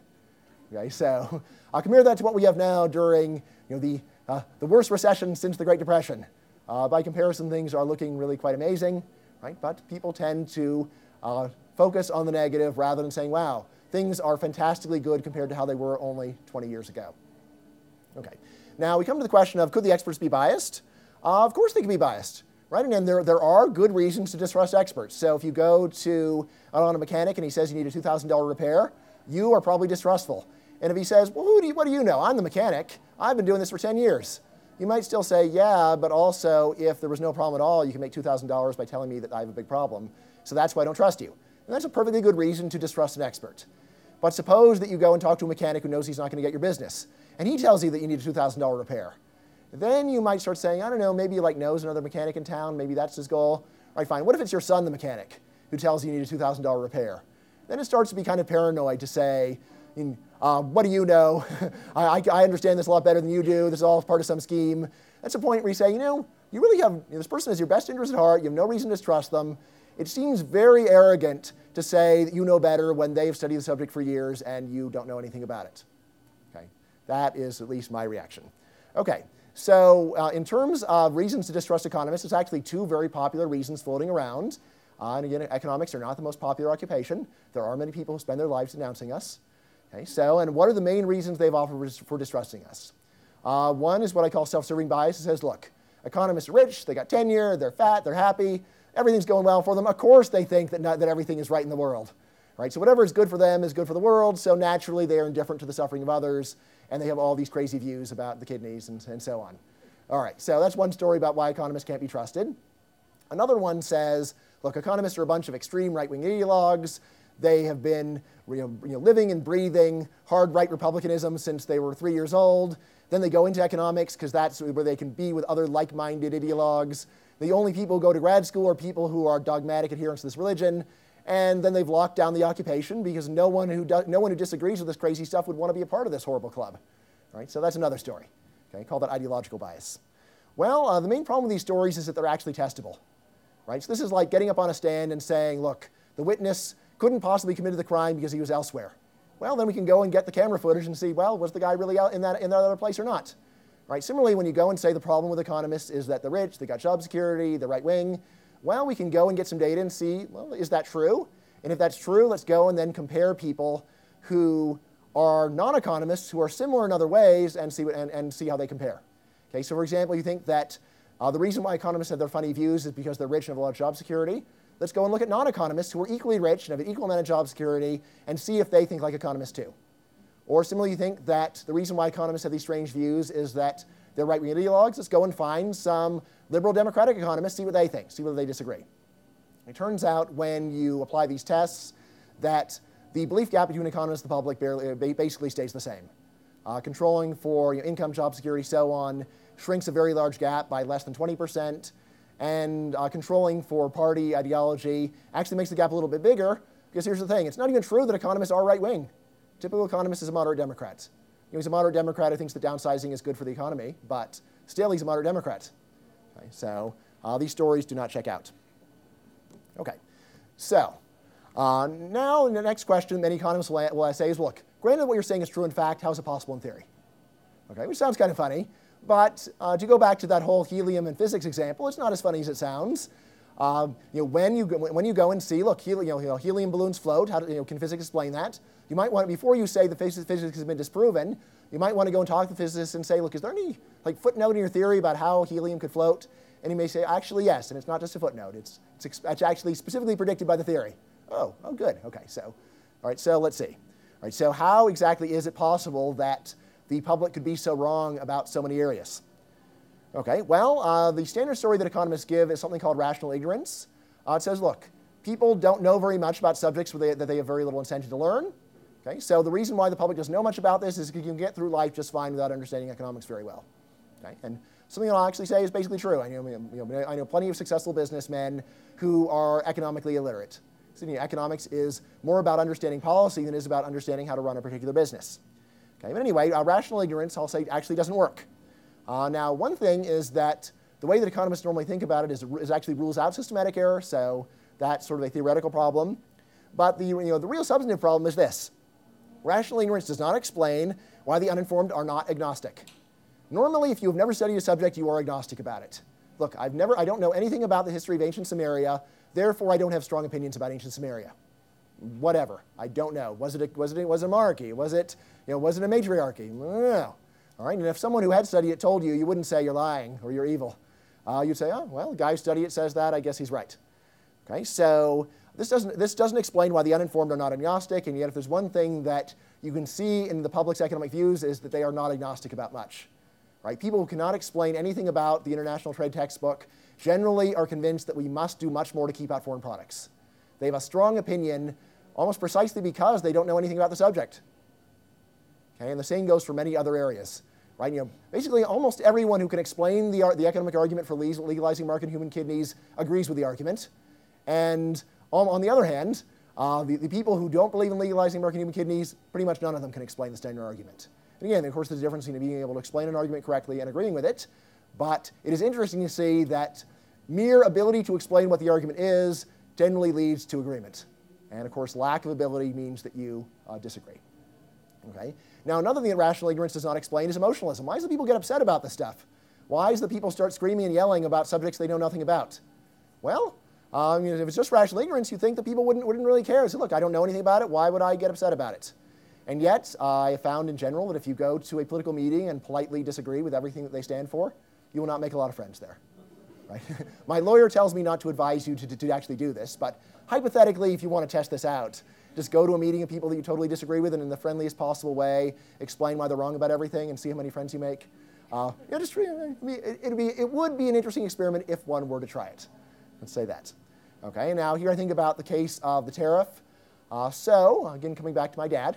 Okay, so I'll compare that to what we have now during you know, the, uh, the worst recession since the Great Depression. Uh, by comparison, things are looking really quite amazing, right? But people tend to uh, focus on the negative rather than saying, wow, things are fantastically good compared to how they were only 20 years ago. Okay, now we come to the question of could the experts be biased? Uh, of course they can be biased right? And there, there are good reasons to distrust experts. So if you go to an auto mechanic and he says you need a $2,000 repair, you are probably distrustful. And if he says, well, do you, what do you know? I'm the mechanic. I've been doing this for 10 years. You might still say, yeah, but also if there was no problem at all, you can make $2,000 by telling me that I have a big problem. So that's why I don't trust you. And that's a perfectly good reason to distrust an expert. But suppose that you go and talk to a mechanic who knows he's not going to get your business, and he tells you that you need a $2,000 repair. Then you might start saying, I don't know, maybe he like knows another mechanic in town, maybe that's his goal. All right, fine. What if it's your son, the mechanic, who tells you you need a $2,000 repair? Then it starts to be kind of paranoid to say, uh, what do you know? I, I, understand this a lot better than you do. This is all part of some scheme. That's a point where you say, you know, you really have, you know, this person has your best interest at heart. You have no reason to trust them. It seems very arrogant to say that you know better when they've studied the subject for years and you don't know anything about it. Okay, that is at least my reaction. Okay, so, uh, in terms of reasons to distrust economists, there's actually two very popular reasons floating around. Uh, and again, economics are not the most popular occupation. There are many people who spend their lives denouncing us. Okay, so, and what are the main reasons they've offered for distrusting us? Uh, one is what I call self serving bias. It says, look, economists are rich, they got tenure, they're fat, they're happy, everything's going well for them. Of course, they think that, not, that everything is right in the world. Right? So, whatever is good for them is good for the world, so naturally they are indifferent to the suffering of others and they have all these crazy views about the kidneys and, and so on. All right, so that's one story about why economists can't be trusted. Another one says, look, economists are a bunch of extreme right-wing ideologues. They have been you know, living and breathing hard right republicanism since they were three years old. Then they go into economics because that's where they can be with other like-minded ideologues. The only people who go to grad school are people who are dogmatic adherents to this religion. And then they've locked down the occupation because no one who, do, no one who disagrees with this crazy stuff would want to be a part of this horrible club. Right? So that's another story. Okay? Call that ideological bias. Well, uh, the main problem with these stories is that they're actually testable. Right? So this is like getting up on a stand and saying, look, the witness couldn't possibly committed the crime because he was elsewhere. Well, then we can go and get the camera footage and see, well, was the guy really out in that, in that other place or not? Right? Similarly, when you go and say the problem with economists is that the rich, they got job security, the right wing, well, we can go and get some data and see, well, is that true? And if that's true, let's go and then compare people who are non-economists who are similar in other ways and see, what, and, and see how they compare. Okay, so for example, you think that uh, the reason why economists have their funny views is because they're rich and have a lot of job security. Let's go and look at non-economists who are equally rich and have an equal amount of job security and see if they think like economists too. Or similarly, you think that the reason why economists have these strange views is that they're right-wing ideologues. Let's go and find some liberal democratic economists, see what they think, see whether they disagree. It turns out when you apply these tests that the belief gap between economists and the public barely, uh, basically stays the same. Uh, controlling for you know, income, job security, so on, shrinks a very large gap by less than 20%. And uh, controlling for party ideology actually makes the gap a little bit bigger because here's the thing it's not even true that economists are right wing. Typical economist is a moderate Democrat. You know, he's a moderate Democrat who thinks that downsizing is good for the economy, but still he's a moderate Democrat. Okay, so uh, these stories do not check out. Okay, so uh, now the next question many economists will, will say is, look, granted what you're saying is true in fact, how is it possible in theory? Okay, which sounds kind of funny, but uh, to go back to that whole helium and physics example, it's not as funny as it sounds. Uh, you know, when you go, when you go and see, look, helium, you know, helium balloons float. How do, you know, can physics explain that? You might want before you say the physics, physics has been disproven. You might want to go and talk to the physicists and say, look, is there any like footnote in your theory about how helium could float? And he may say, actually, yes, and it's not just a footnote. It's, it's, it's actually specifically predicted by the theory. Oh, oh, good. Okay, so, all right, so let's see. All right, so how exactly is it possible that the public could be so wrong about so many areas? Okay, well, uh, the standard story that economists give is something called rational ignorance. Uh, it says, look, people don't know very much about subjects they, that they have very little incentive to learn. Okay, so the reason why the public doesn't know much about this is because you can get through life just fine without understanding economics very well. Okay, and something I'll actually say is basically true. I know, you know, I know plenty of successful businessmen who are economically illiterate. So, you know, economics is more about understanding policy than it is about understanding how to run a particular business. Okay, but anyway, uh, rational ignorance, I'll say, actually doesn't work. Uh, now, one thing is that the way that economists normally think about it is, is actually rules out systematic error, so that's sort of a theoretical problem. But the, you know, the real substantive problem is this. Rational ignorance does not explain why the uninformed are not agnostic. Normally, if you have never studied a subject, you are agnostic about it. Look, I've never, I don't know anything about the history of ancient Samaria, therefore I don't have strong opinions about ancient Samaria. Whatever, I don't know. Was it a, was it was it a monarchy? Was it, you know, was it a matriarchy? No. All right, and if someone who had studied it told you, you wouldn't say you're lying or you're evil. Uh, you'd say, oh, well, the guy who studied it says that, I guess he's right. Okay, so this doesn't, this doesn't explain why the uninformed are not agnostic, and yet if there's one thing that you can see in the public's economic views is that they are not agnostic about much. Right? People who cannot explain anything about the international trade textbook generally are convinced that we must do much more to keep out foreign products. They have a strong opinion almost precisely because they don't know anything about the subject. Okay? And the same goes for many other areas. Right? You know, basically, almost everyone who can explain the, the economic argument for legalizing market human kidneys agrees with the argument. And on, on the other hand, uh, the, the, people who don't believe in legalizing American human kidneys, pretty much none of them can explain the standard argument. And again, of course, there's a difference in being able to explain an argument correctly and agreeing with it. But it is interesting to see that mere ability to explain what the argument is generally leads to agreement. And of course, lack of ability means that you uh, disagree. Okay? Now, another thing that rational ignorance does not explain is emotionalism. Why do people get upset about this stuff? Why do the people start screaming and yelling about subjects they know nothing about? Well, um, you know, if it's just rational ignorance, you think that people wouldn't, wouldn't really care. So, look, I don't know anything about it. Why would I get upset about it? And yet, uh, I found in general that if you go to a political meeting and politely disagree with everything that they stand for, you will not make a lot of friends there. Right? My lawyer tells me not to advise you to, to, to actually do this, but hypothetically, if you want to test this out, just go to a meeting of people that you totally disagree with and in the friendliest possible way explain why they're wrong about everything and see how many friends you make. Uh, it'd be, it would be an interesting experiment if one were to try it. Let's say that. Okay, now here I think about the case of the tariff. Uh, so, again, coming back to my dad.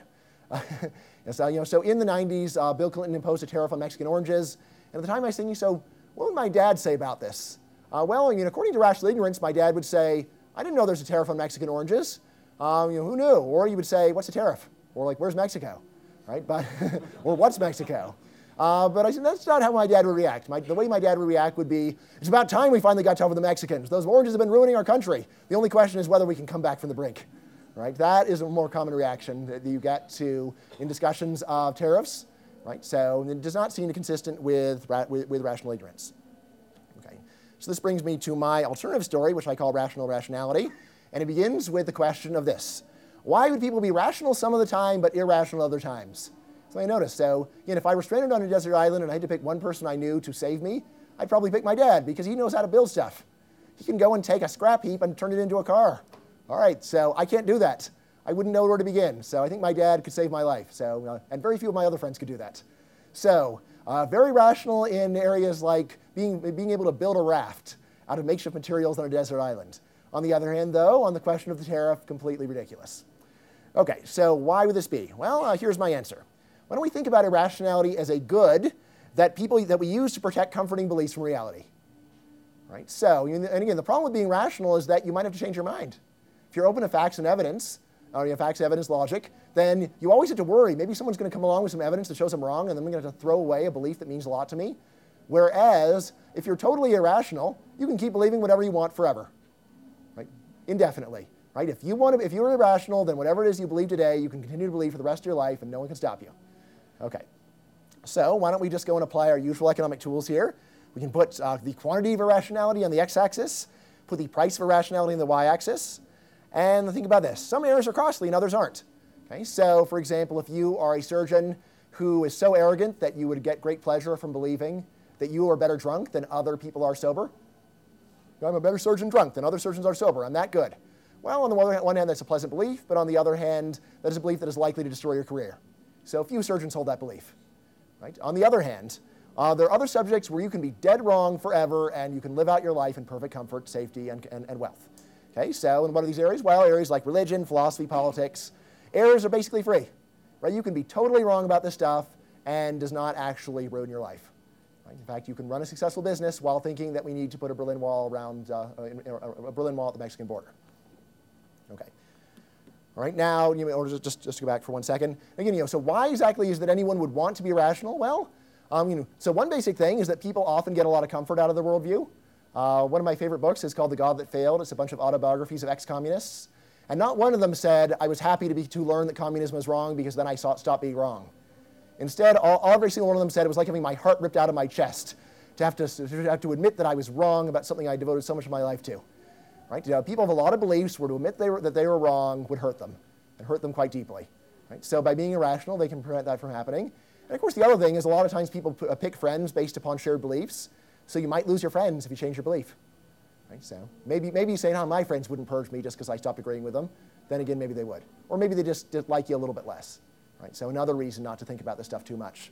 so, you know, so in the 90s, uh, Bill Clinton imposed a tariff on Mexican oranges. And at the time I was thinking, so what would my dad say about this? Uh, well, I mean, according to rational ignorance, my dad would say, I didn't know there's a tariff on Mexican oranges. Um, you know, who knew? Or you would say, what's a tariff? Or like, where's Mexico? Right? But, or what's Mexico? Uh, but I said, that's not how my dad would react. My, the way my dad would react would be, it's about time we finally got tough with the Mexicans. Those oranges have been ruining our country. The only question is whether we can come back from the brink. Right? That is a more common reaction that you get to in discussions of tariffs. Right? So it does not seem consistent with, with, with rational ignorance. So this brings me to my alternative story, which I call rational irrationality. And it begins with the question of this. Why would people be rational some of the time but irrational other times? So I noticed. So again, if I were stranded on a desert island and I had to pick one person I knew to save me, I'd probably pick my dad because he knows how to build stuff. He can go and take a scrap heap and turn it into a car. All right, so I can't do that. I wouldn't know where to begin. So I think my dad could save my life. So, uh, and very few of my other friends could do that. So, uh, very rational in areas like being, being able to build a raft out of makeshift materials on a desert island. On the other hand, though, on the question of the tariff, completely ridiculous. Okay, so why would this be? Well, uh, here's my answer. Why don't we think about irrationality as a good that people that we use to protect comforting beliefs from reality? Right? So, and again, the problem with being rational is that you might have to change your mind. If you're open to facts and evidence, or you know, facts, evidence, logic, then you always have to worry. Maybe someone's going to come along with some evidence that shows I'm wrong, and then I'm going to have to throw away a belief that means a lot to me. Whereas, if you're totally irrational, you can keep believing whatever you want forever, right? Indefinitely, right? If you want to, if you're irrational, then whatever it is you believe today, you can continue to believe for the rest of your life, and no one can stop you. Okay. So why don't we just go and apply our usual economic tools here? We can put uh, the quantity of irrationality on the x-axis, put the price of irrationality on the y-axis, and think about this. Some errors are costly and others aren't. Okay, so for example, if you are a surgeon who is so arrogant that you would get great pleasure from believing that you are better drunk than other people are sober, I'm a better surgeon drunk than other surgeons are sober. I'm that good. Well, on the one hand, that's a pleasant belief, but on the other hand, that is a belief that is likely to destroy your career. So few surgeons hold that belief. Right? On the other hand, uh, there are other subjects where you can be dead wrong forever and you can live out your life in perfect comfort, safety, and, and, and wealth. Okay, so in what are these areas? Well, areas like religion, philosophy, politics. Errors are basically free. Right? You can be totally wrong about this stuff and does not actually ruin your life. Right? In fact, you can run a successful business while thinking that we need to put a Berlin Wall around uh, a Berlin Wall at the Mexican border. Okay. All right, now, you know, just, just, to go back for one second. Again, you know, so why exactly is that anyone would want to be rational? Well, um, you know, so one basic thing is that people often get a lot of comfort out of their worldview. Uh, one of my favorite books is called The God That Failed. It's a bunch of autobiographies of ex-communists. And not one of them said, I was happy to, be, to learn that communism was wrong because then I saw, stopped being wrong. Instead, all, every single one of them said it was like having my heart ripped out of my chest to have to, to have to admit that I was wrong about something I devoted so much of my life to. Right? You know, people have a lot of beliefs where to admit they were, that they were wrong would hurt them, and hurt them quite deeply. Right? So by being irrational, they can prevent that from happening. And of course, the other thing is a lot of times people uh, pick friends based upon shared beliefs, so you might lose your friends if you change your belief. Right? So maybe, maybe you say, no, my friends wouldn't purge me just because I stopped agreeing with them. Then again, maybe they would. Or maybe they just like you a little bit less. Right? So another reason not to think about this stuff too much.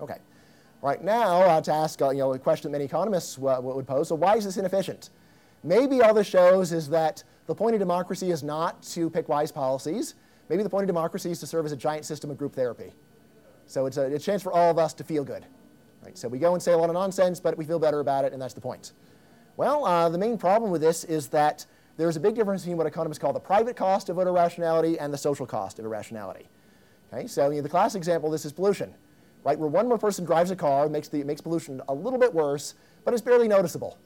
Okay. Right now, uh, to ask uh, you know, a question that many economists uh, would pose, so why is this inefficient? Maybe all this shows is that the point of democracy is not to pick wise policies. Maybe the point of democracy is to serve as a giant system of group therapy. So it's a, it's a chance for all of us to feel good. Right? So we go and say a lot of nonsense, but we feel better about it, and that's the point. Well, uh, the main problem with this is that there's a big difference between what economists call the private cost of irrationality and the social cost of irrationality. Okay, so you know, the classic example this is pollution, right? Where one more person drives a car makes, the, makes pollution a little bit worse, but it's barely noticeable,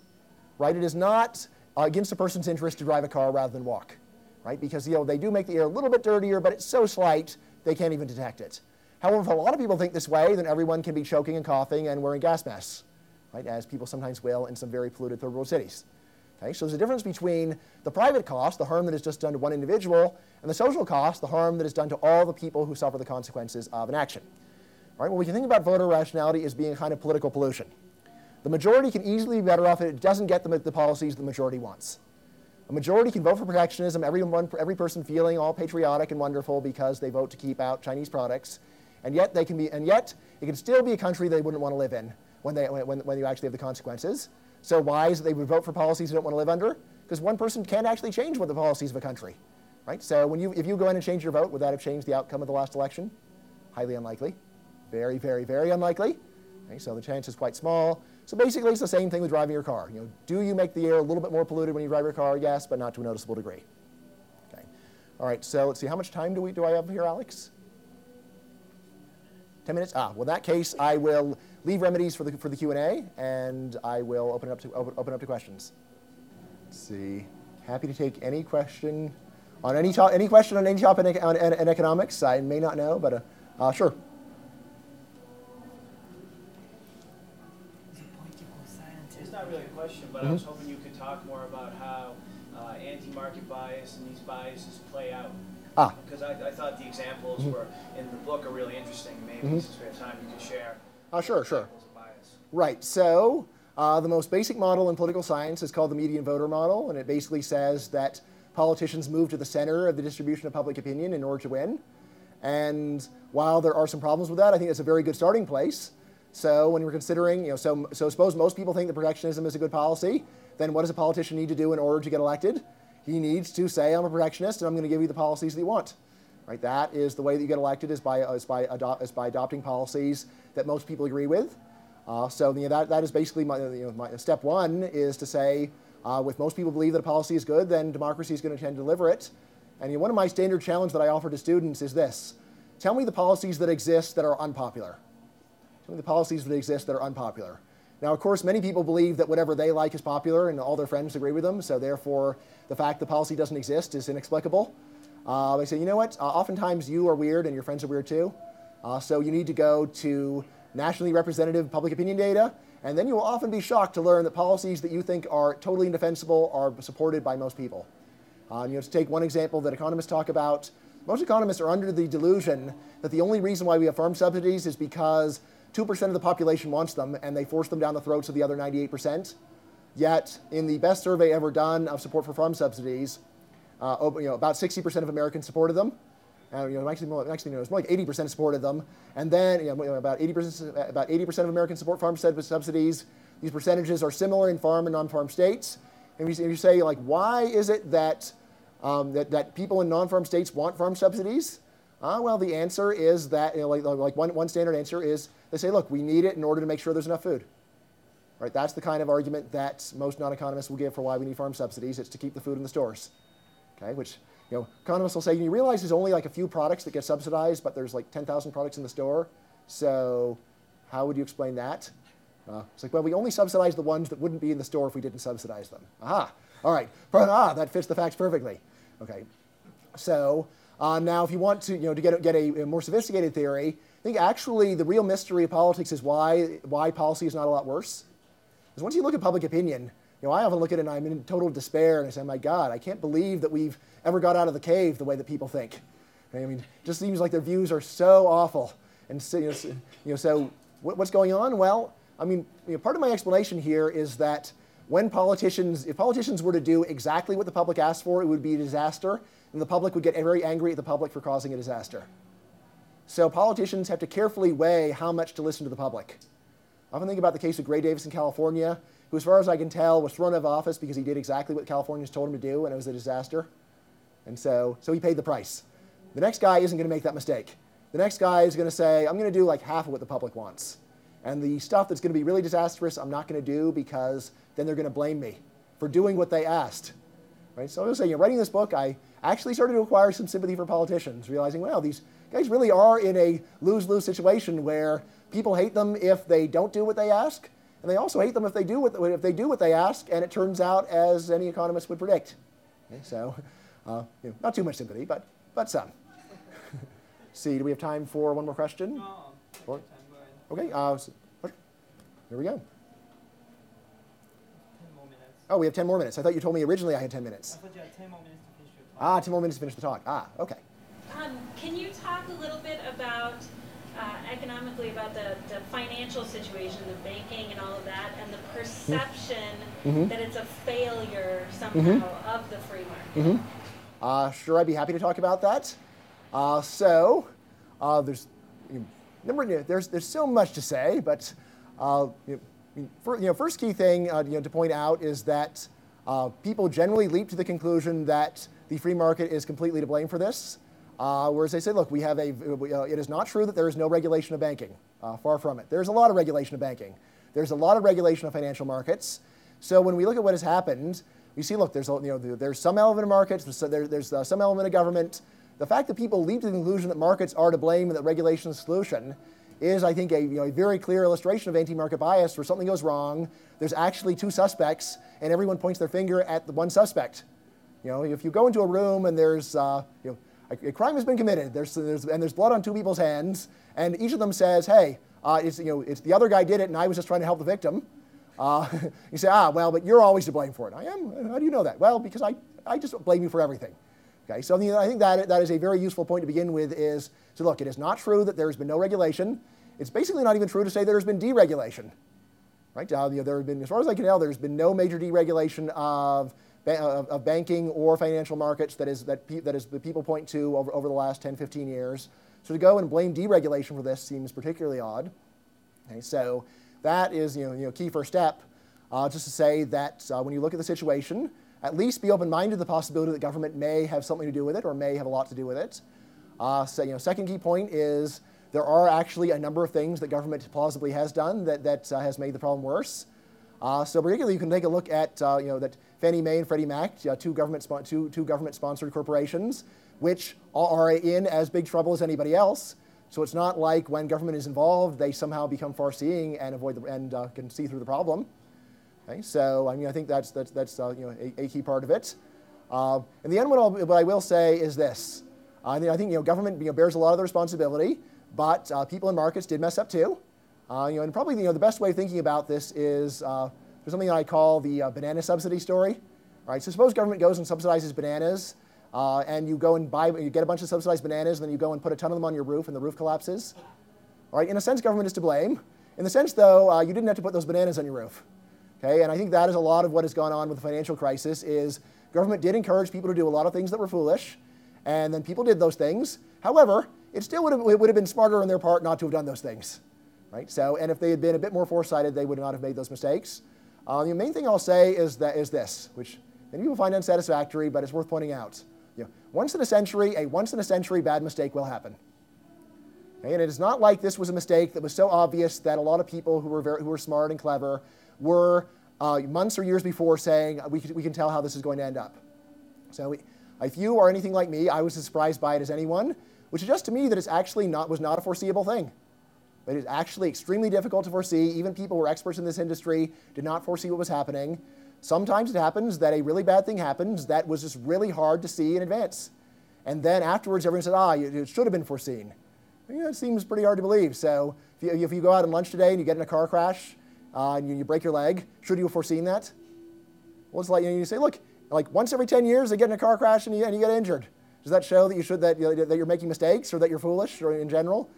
right? It is not uh, against a person's interest to drive a car rather than walk, right? Because you know, they do make the air a little bit dirtier, but it's so slight they can't even detect it. However, if a lot of people think this way, then everyone can be choking and coughing and wearing gas masks right, as people sometimes will in some very polluted third world cities. Okay, so there's a difference between the private cost, the harm that is just done to one individual, and the social cost, the harm that is done to all the people who suffer the consequences of an action. All right, well, we can think about voter rationality as being kind of political pollution. The majority can easily be better off if it doesn't get the, the policies the majority wants. A majority can vote for protectionism, everyone, every person feeling all patriotic and wonderful because they vote to keep out Chinese products, and yet they can be, and yet it can still be a country they wouldn't want to live in when, they, when, when you actually have the consequences. So why is it they would vote for policies they don't want to live under? Because one person can't actually change what the policies of a country. Right? So when you, if you go in and change your vote, would that have changed the outcome of the last election? Highly unlikely. Very, very, very unlikely. Okay, so the chance is quite small. So basically, it's the same thing with driving your car. You know, do you make the air a little bit more polluted when you drive your car? Yes, but not to a noticeable degree. Okay. All right. So let's see. How much time do we do I have here, Alex? Ten minutes. Ah. Well, in that case, I will leave remedies for the, for the Q&A, and I will open it up to, open, open up to questions. Let's see. Happy to take any question on any, to- any question on any topic on, in, in economics. I may not know, but uh, uh, sure. It's not really a question, but mm-hmm. I was hoping you could talk more about how uh, anti-market bias and these biases play out. Ah. Because I, I thought the examples mm-hmm. were in the book are really interesting. Maybe mm-hmm. since we have time, you could share. Uh, sure, sure. Right. So uh, the most basic model in political science is called the median voter model, and it basically says that politicians move to the center of the distribution of public opinion in order to win. And while there are some problems with that, I think it's a very good starting place. So when we're considering, you know, so, so suppose most people think that protectionism is a good policy, then what does a politician need to do in order to get elected? He needs to say, I'm a protectionist and I'm going to give you the policies that you want. Right? That is the way that you get elected is by, is by, is by adopting policies that most people agree with. Uh, so you know, that, that is basically my, you know, my, step one is to say, uh, if most people believe that a policy is good, then democracy is going to tend to deliver it. And you know, one of my standard challenge that I offer to students is this. Tell me the policies that exist that are unpopular. Tell me the policies that exist that are unpopular. Now, of course, many people believe that whatever they like is popular and all their friends agree with them, so therefore the fact the policy doesn't exist is inexplicable. Uh, they say, you know what, uh, oftentimes you are weird and your friends are weird too. Uh, so you need to go to nationally representative public opinion data, and then you will often be shocked to learn that policies that you think are totally indefensible are supported by most people. Um, you know, to take one example that economists talk about, most economists are under the delusion that the only reason why we have farm subsidies is because 2% of the population wants them and they force them down the throats of the other 98%. Yet, in the best survey ever done of support for farm subsidies, uh, you know, about 60% of Americans supported them. Uh, you know, actually, more, actually, you know, it's more like 80% supported them, and then you know, about 80% about 80% of Americans support farm subsidies. These percentages are similar in farm and non-farm states, And you, you say, like, why is it that, um, that, that people in non-farm states want farm subsidies? Uh, well, the answer is that, you know, like, like one, one standard answer is they say, look, we need it in order to make sure there's enough food. Right? That's the kind of argument that most non-economists will give for why we need farm subsidies. It's to keep the food in the stores. Okay, which you know, economists will say, you realize there's only like a few products that get subsidized, but there's like 10,000 products in the store. So how would you explain that? Uh, it's like, well, we only subsidize the ones that wouldn't be in the store if we didn't subsidize them. Aha. All right. Ah, that fits the facts perfectly. Okay. So uh, now, if you want to, you know, to get, get a, a, more sophisticated theory, I think actually the real mystery of politics is why, why policy is not a lot worse. Because once you look at public opinion, you know, I often look at it and I'm in total despair and I say, my God, I can't believe that we've ever got out of the cave the way that people think. I mean, it just seems like their views are so awful. And so, you know, so, what's going on? Well, I mean, you know, part of my explanation here is that when politicians, if politicians were to do exactly what the public asked for, it would be a disaster, and the public would get very angry at the public for causing a disaster. So politicians have to carefully weigh how much to listen to the public. I often think about the case of Gray Davis in California, who, as far as I can tell, was thrown out of office because he did exactly what Californians told him to do, and it was a disaster. And so, so he paid the price. The next guy isn't going to make that mistake. The next guy is going to say, I'm going to do like half of what the public wants. And the stuff that's going to be really disastrous, I'm not going to do because then they're going to blame me for doing what they asked. Right? So I was saying, writing this book, I actually started to acquire some sympathy for politicians, realizing, well, these guys really are in a lose-lose situation where people hate them if they don't do what they ask, and they also hate them if they do what, if they do what they ask, and it turns out as any economist would predict. Okay, so uh, you know, not too much sympathy, but, but some. See, do we have time for one more question? No. Or, okay, uh, so, here we go. Oh, we have 10 more minutes. I thought you told me originally I had 10 minutes. I thought you had 10 more minutes to finish your talk. Ah, 10 more minutes to finish the talk. Ah, okay. Um, can you talk a little bit about uh, economically about the, the financial situation, the banking and all of that, and the perception mm-hmm. that it's a failure somehow mm-hmm. of the free market? Mm-hmm. Uh, sure, I'd be happy to talk about that. Uh, so, uh, there's, you know, there's, there's so much to say, but uh, you know, for, you know, first key thing uh, you know, to point out is that uh, people generally leap to the conclusion that the free market is completely to blame for this. Uh, whereas they say, look, we have a, uh, it is not true that there is no regulation of banking. Uh, far from it. There's a lot of regulation of banking. There's a lot of regulation of financial markets. So when we look at what has happened, we see, look, there's, you know, there's some element of markets, there's, there's uh, some element of government. The fact that people leap to the conclusion that markets are to blame and that regulation is the solution is, I think, a, you know, a very clear illustration of anti-market bias where something goes wrong, there's actually two suspects, and everyone points their finger at the one suspect. You know, if you go into a room and there's, uh, you know, a, crime has been committed, there's, there's, and there's blood on two people's hands, and each of them says, hey, uh, it's, you know, it's the other guy did it and I was just trying to help the victim. Uh, you say, ah, well, but you're always to blame for it. I am. How do you know that? Well, because I, I just blame you for everything. Okay, so I think that, that is a very useful point to begin with is to look, it is not true that there's been no regulation. It's basically not even true to say there's been deregulation. Right? Uh, you know, there have been, as far as I can tell, there's been no major deregulation of of, of banking or financial markets that is, that, pe- that is the people point to over, over the last 10, 15 years. So to go and blame deregulation for this seems particularly odd. Okay, so that is you know, you know, key first step, uh, just to say that uh, when you look at the situation, at least be open-minded to the possibility that government may have something to do with it or may have a lot to do with it. Uh, so, you know, second key point is there are actually a number of things that government plausibly has done that, that uh, has made the problem worse. Uh, so particularly, you can take a look at uh, you know that Fannie Mae and Freddie Mac, uh, two government two, two government sponsored corporations, which are in as big trouble as anybody else. So it's not like when government is involved, they somehow become far-seeing and avoid the, and uh, can see through the problem. Okay, so I mean, I think that's that's that's uh, you know a, a, key part of it. Uh, in the end, what, what, i will say is this: I think, I think you know government you know, bears a lot of the responsibility, but people in markets did mess up too. Uh, you know, and probably you know, the best way of thinking about this is uh, there's something that I call the uh, banana subsidy story. Right? So suppose government goes and subsidizes bananas, uh, and you go and buy, you get a bunch of subsidized bananas, and then you go and put a ton of them on your roof, and the roof collapses. All right? In a sense, government is to blame. In the sense, though, uh, you didn't have to put those bananas on your roof. Okay? And I think that is a lot of what has gone on with the financial crisis is government did encourage people to do a lot of things that were foolish, and then people did those things. However, it still would have, it would have been smarter on their part not to have done those things right? So, and if they had been a bit more foresighted, they would not have made those mistakes. Um, the main thing I'll say is, that, is this, which many people find unsatisfactory, but it's worth pointing out. You know, once in a century, a once in a century bad mistake will happen. Okay? And it is not like this was a mistake that was so obvious that a lot of people who were, very, who were smart and clever were uh, months or years before saying, we can, we can tell how this is going to end up. So we, if you are anything like me, I was as surprised by it as anyone, which suggests to me that it's actually not, was not a foreseeable thing. It is actually extremely difficult to foresee. Even people who are experts in this industry did not foresee what was happening. Sometimes it happens that a really bad thing happens that was just really hard to see in advance. And then afterwards, everyone said, ah, it should have been foreseen. You it seems pretty hard to believe. So if you, if you go out on lunch today and you get in a car crash uh, and you, you, break your leg, should you have foreseen that? Well, it's like you, know, you say, look, like once every 10 years they get in a car crash and you, and you get injured. Does that show that you should that, you know, that you're making mistakes or that you're foolish or in general?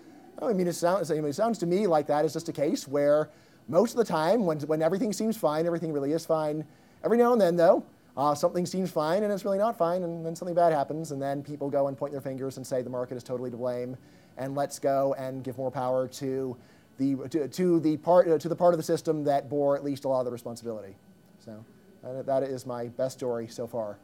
I mean, it sounds, it sounds to me like that is just a case where most of the time, when, when everything seems fine, everything really is fine. Every now and then, though, uh, something seems fine and it's really not fine, and then something bad happens, and then people go and point their fingers and say the market is totally to blame, and let's go and give more power to the, to, to the, part, uh, to the part of the system that bore at least a lot of the responsibility. So that, that is my best story so far.